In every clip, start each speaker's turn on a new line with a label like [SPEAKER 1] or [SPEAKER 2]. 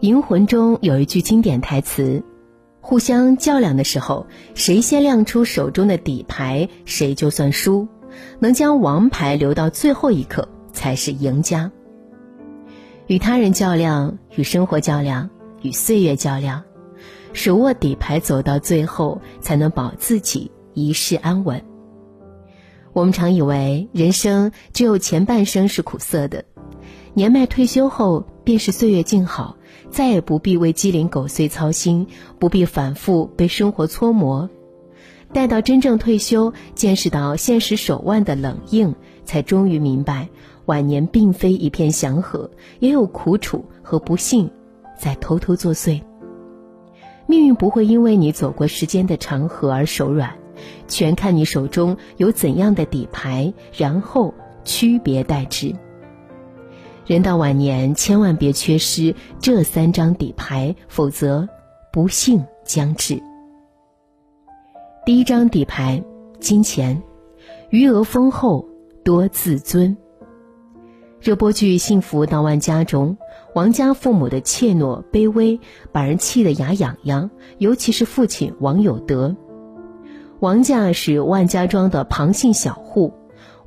[SPEAKER 1] 银魂》中有一句经典台词：“互相较量的时候，谁先亮出手中的底牌，谁就算输。能将王牌留到最后一刻，才是赢家。”与他人较量，与生活较量，与岁月较量，手握底牌走到最后，才能保自己一世安稳。我们常以为人生只有前半生是苦涩的，年迈退休后便是岁月静好，再也不必为鸡零狗碎操心，不必反复被生活搓磨。待到真正退休，见识到现实手腕的冷硬，才终于明白，晚年并非一片祥和，也有苦楚和不幸在偷偷作祟。命运不会因为你走过时间的长河而手软。全看你手中有怎样的底牌，然后区别待之。人到晚年，千万别缺失这三张底牌，否则不幸将至。第一张底牌：金钱，余额丰厚，多自尊。热播剧《幸福到万家》中，王家父母的怯懦卑微，把人气得牙痒痒，尤其是父亲王有德。王家是万家庄的旁姓小户，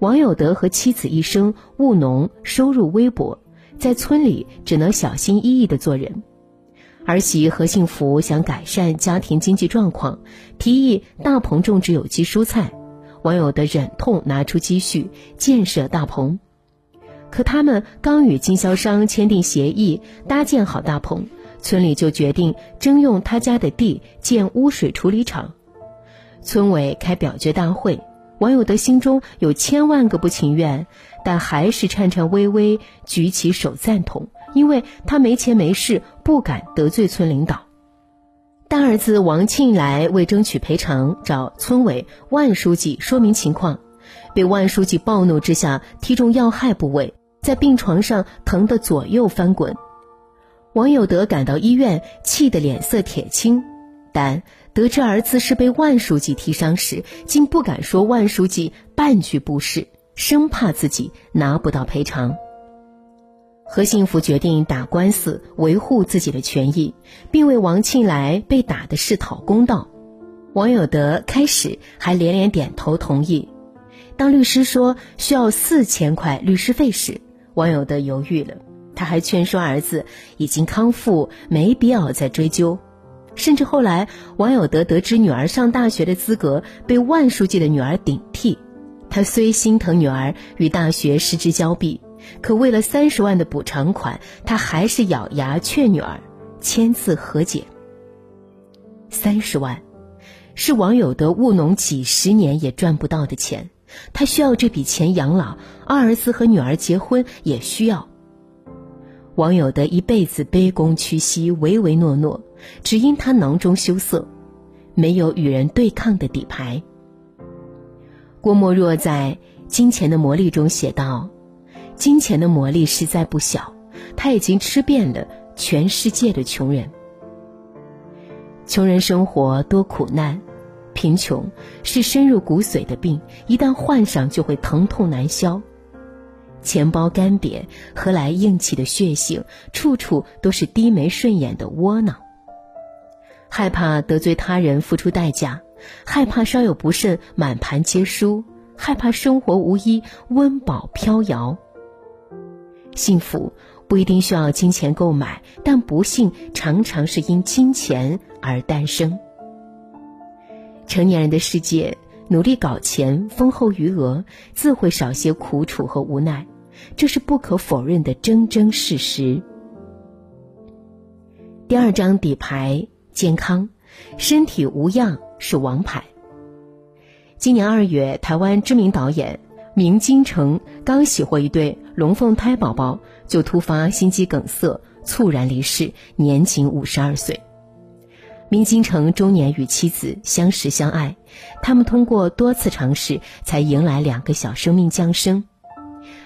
[SPEAKER 1] 王有德和妻子一生务农，收入微薄，在村里只能小心翼翼地做人。儿媳何幸福想改善家庭经济状况，提议大棚种植有机蔬菜，王有德忍痛拿出积蓄建设大棚。可他们刚与经销商签订协议，搭建好大棚，村里就决定征用他家的地建污水处理厂。村委开表决大会，王有德心中有千万个不情愿，但还是颤颤巍巍举起手赞同，因为他没钱没势，不敢得罪村领导。大儿子王庆来为争取赔偿，找村委万书记说明情况，被万书记暴怒之下踢中要害部位，在病床上疼得左右翻滚。王有德赶到医院，气得脸色铁青，但。得知儿子是被万书记踢伤时，竟不敢说万书记半句不是，生怕自己拿不到赔偿。何幸福决定打官司维护自己的权益，并为王庆来被打的事讨公道。王有德开始还连连点头同意，当律师说需要四千块律师费时，王有德犹豫了。他还劝说儿子已经康复，没必要再追究。甚至后来，王有德得知女儿上大学的资格被万书记的女儿顶替，他虽心疼女儿与大学失之交臂，可为了三十万的补偿款，他还是咬牙劝女儿签字和解。三十万，是王有德务农几十年也赚不到的钱，他需要这笔钱养老，二儿子和女儿结婚也需要。王有德一辈子卑躬屈膝、唯唯诺诺，只因他囊中羞涩，没有与人对抗的底牌。郭沫若在《金钱的魔力》中写道：“金钱的魔力实在不小，他已经吃遍了全世界的穷人。穷人生活多苦难，贫穷是深入骨髓的病，一旦患上就会疼痛难消。”钱包干瘪，何来硬气的血性？处处都是低眉顺眼的窝囊。害怕得罪他人，付出代价；害怕稍有不慎，满盘皆输；害怕生活无依，温饱飘摇。幸福不一定需要金钱购买，但不幸常常是因金钱而诞生。成年人的世界，努力搞钱，丰厚余额，自会少些苦楚和无奈。这是不可否认的铮铮事实。第二张底牌：健康，身体无恙是王牌。今年二月，台湾知名导演明金城刚喜获一对龙凤胎宝宝，就突发心肌梗塞，猝然离世，年仅五十二岁。明金城中年与妻子相识相爱，他们通过多次尝试，才迎来两个小生命降生。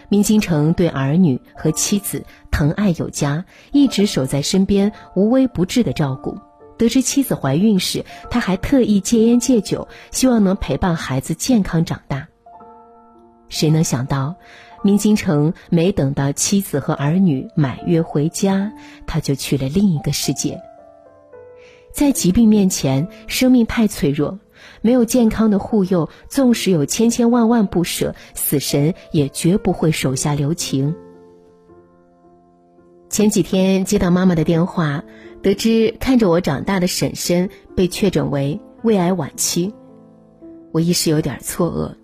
[SPEAKER 1] 明金城对儿女和妻子疼爱有加，一直守在身边，无微不至的照顾。得知妻子怀孕时，他还特意戒烟戒酒，希望能陪伴孩子健康长大。谁能想到，明金城没等到妻子和儿女满月回家，他就去了另一个世界。在疾病面前，生命太脆弱，没有健康的护佑，纵使有千千万万不舍，死神也绝不会手下留情。前几天接到妈妈的电话，得知看着我长大的婶婶被确诊为胃癌晚期，我一时有点错愕。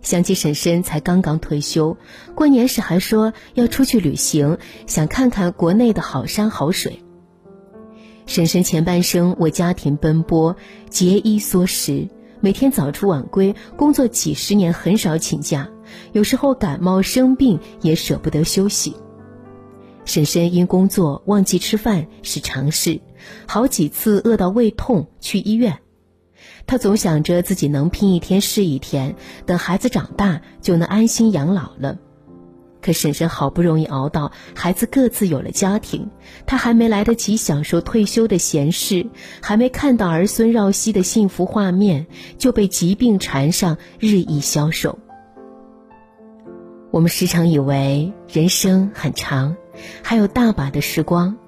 [SPEAKER 1] 想起婶婶才刚刚退休，过年时还说要出去旅行，想看看国内的好山好水。婶婶前半生为家庭奔波，节衣缩食，每天早出晚归，工作几十年很少请假，有时候感冒生病也舍不得休息。婶婶因工作忘记吃饭是常事，好几次饿到胃痛去医院。她总想着自己能拼一天是一天，等孩子长大就能安心养老了。可婶婶好不容易熬到孩子各自有了家庭，她还没来得及享受退休的闲适，还没看到儿孙绕膝的幸福画面，就被疾病缠上，日益消瘦。我们时常以为人生很长，还有大把的时光，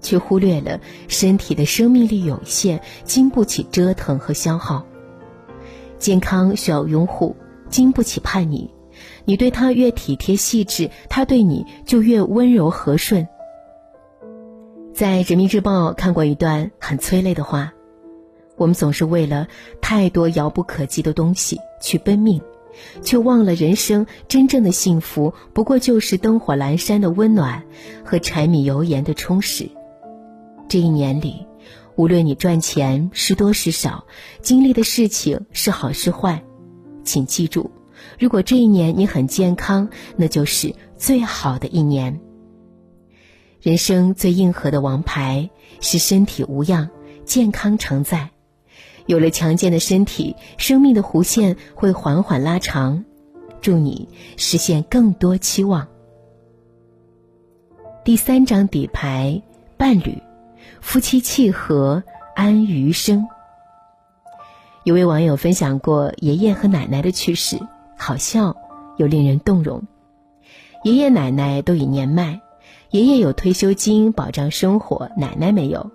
[SPEAKER 1] 却忽略了身体的生命力有限，经不起折腾和消耗。健康需要拥护，经不起叛逆。你对他越体贴细致，他对你就越温柔和顺。在《人民日报》看过一段很催泪的话：我们总是为了太多遥不可及的东西去奔命，却忘了人生真正的幸福不过就是灯火阑珊的温暖和柴米油盐的充实。这一年里，无论你赚钱是多是少，经历的事情是好是坏，请记住。如果这一年你很健康，那就是最好的一年。人生最硬核的王牌是身体无恙，健康常在。有了强健的身体，生命的弧线会缓缓拉长。祝你实现更多期望。第三张底牌：伴侣，夫妻契合，安余生。有位网友分享过爷爷和奶奶的趣事。好笑又令人动容。爷爷奶奶都已年迈，爷爷有退休金保障生活，奶奶没有。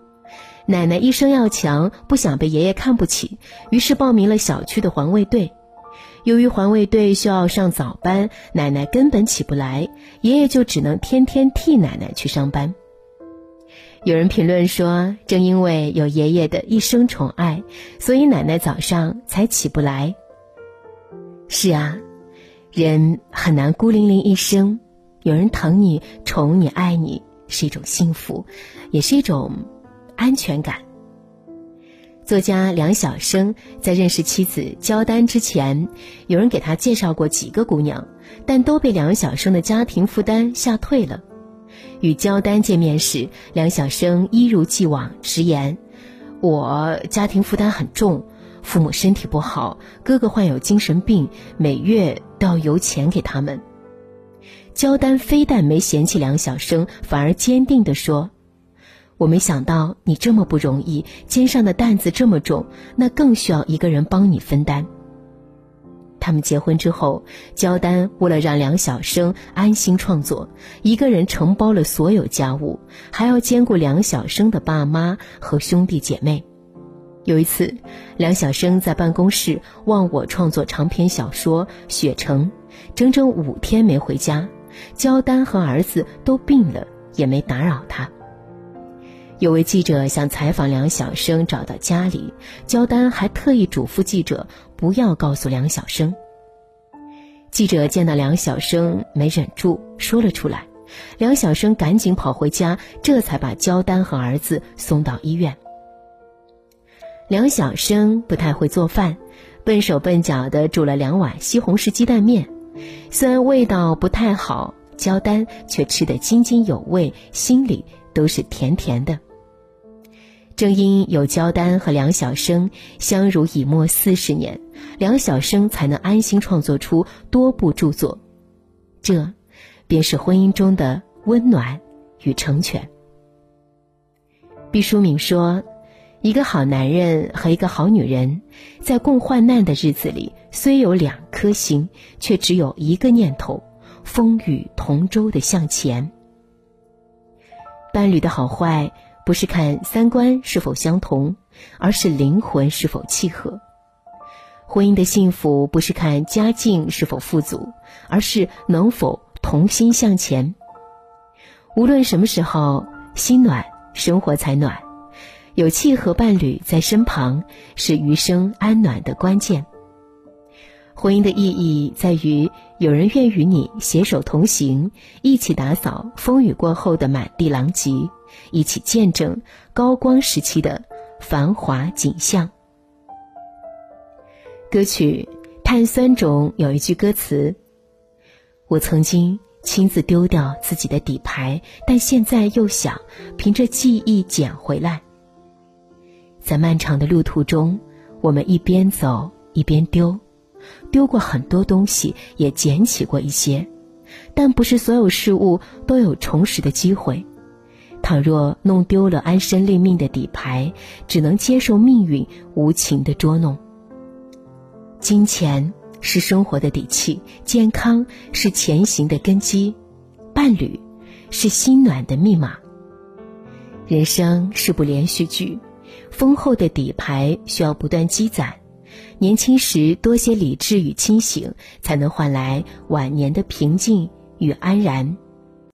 [SPEAKER 1] 奶奶一生要强，不想被爷爷看不起，于是报名了小区的环卫队。由于环卫队需要上早班，奶奶根本起不来，爷爷就只能天天替奶奶去上班。有人评论说，正因为有爷爷的一生宠爱，所以奶奶早上才起不来。是啊，人很难孤零零一生，有人疼你、宠你、爱你，是一种幸福，也是一种安全感。作家梁晓声在认识妻子焦丹之前，有人给他介绍过几个姑娘，但都被梁晓声的家庭负担吓退了。与焦丹见面时，梁晓声一如既往直言：“我家庭负担很重。”父母身体不好，哥哥患有精神病，每月都要邮钱给他们。焦丹非但没嫌弃梁晓生，反而坚定地说：“我没想到你这么不容易，肩上的担子这么重，那更需要一个人帮你分担。”他们结婚之后，焦丹为了让梁晓生安心创作，一个人承包了所有家务，还要兼顾梁晓生的爸妈和兄弟姐妹。有一次，梁晓声在办公室忘我创作长篇小说《雪城》，整整五天没回家。焦丹和儿子都病了，也没打扰他。有位记者想采访梁晓声，找到家里，焦丹还特意嘱咐记者不要告诉梁晓声。记者见到梁晓声，没忍住说了出来。梁晓声赶紧跑回家，这才把焦丹和儿子送到医院。梁晓声不太会做饭，笨手笨脚的煮了两碗西红柿鸡蛋面，虽然味道不太好，焦丹却吃得津津有味，心里都是甜甜的。正因有焦丹和梁晓声相濡以沫四十年，梁晓声才能安心创作出多部著作，这，便是婚姻中的温暖与成全。毕淑敏说。一个好男人和一个好女人，在共患难的日子里，虽有两颗心，却只有一个念头：风雨同舟的向前。伴侣的好坏，不是看三观是否相同，而是灵魂是否契合。婚姻的幸福，不是看家境是否富足，而是能否同心向前。无论什么时候，心暖，生活才暖。有契合伴侣在身旁，是余生安暖的关键。婚姻的意义在于有人愿与你携手同行，一起打扫风雨过后的满地狼藉，一起见证高光时期的繁华景象。歌曲《碳酸》中有一句歌词：“我曾经亲自丢掉自己的底牌，但现在又想凭着记忆捡回来。”在漫长的路途中，我们一边走一边丢，丢过很多东西，也捡起过一些，但不是所有事物都有重拾的机会。倘若弄丢了安身立命的底牌，只能接受命运无情的捉弄。金钱是生活的底气，健康是前行的根基，伴侣是心暖的密码。人生是部连续剧。丰厚的底牌需要不断积攒，年轻时多些理智与清醒，才能换来晚年的平静与安然。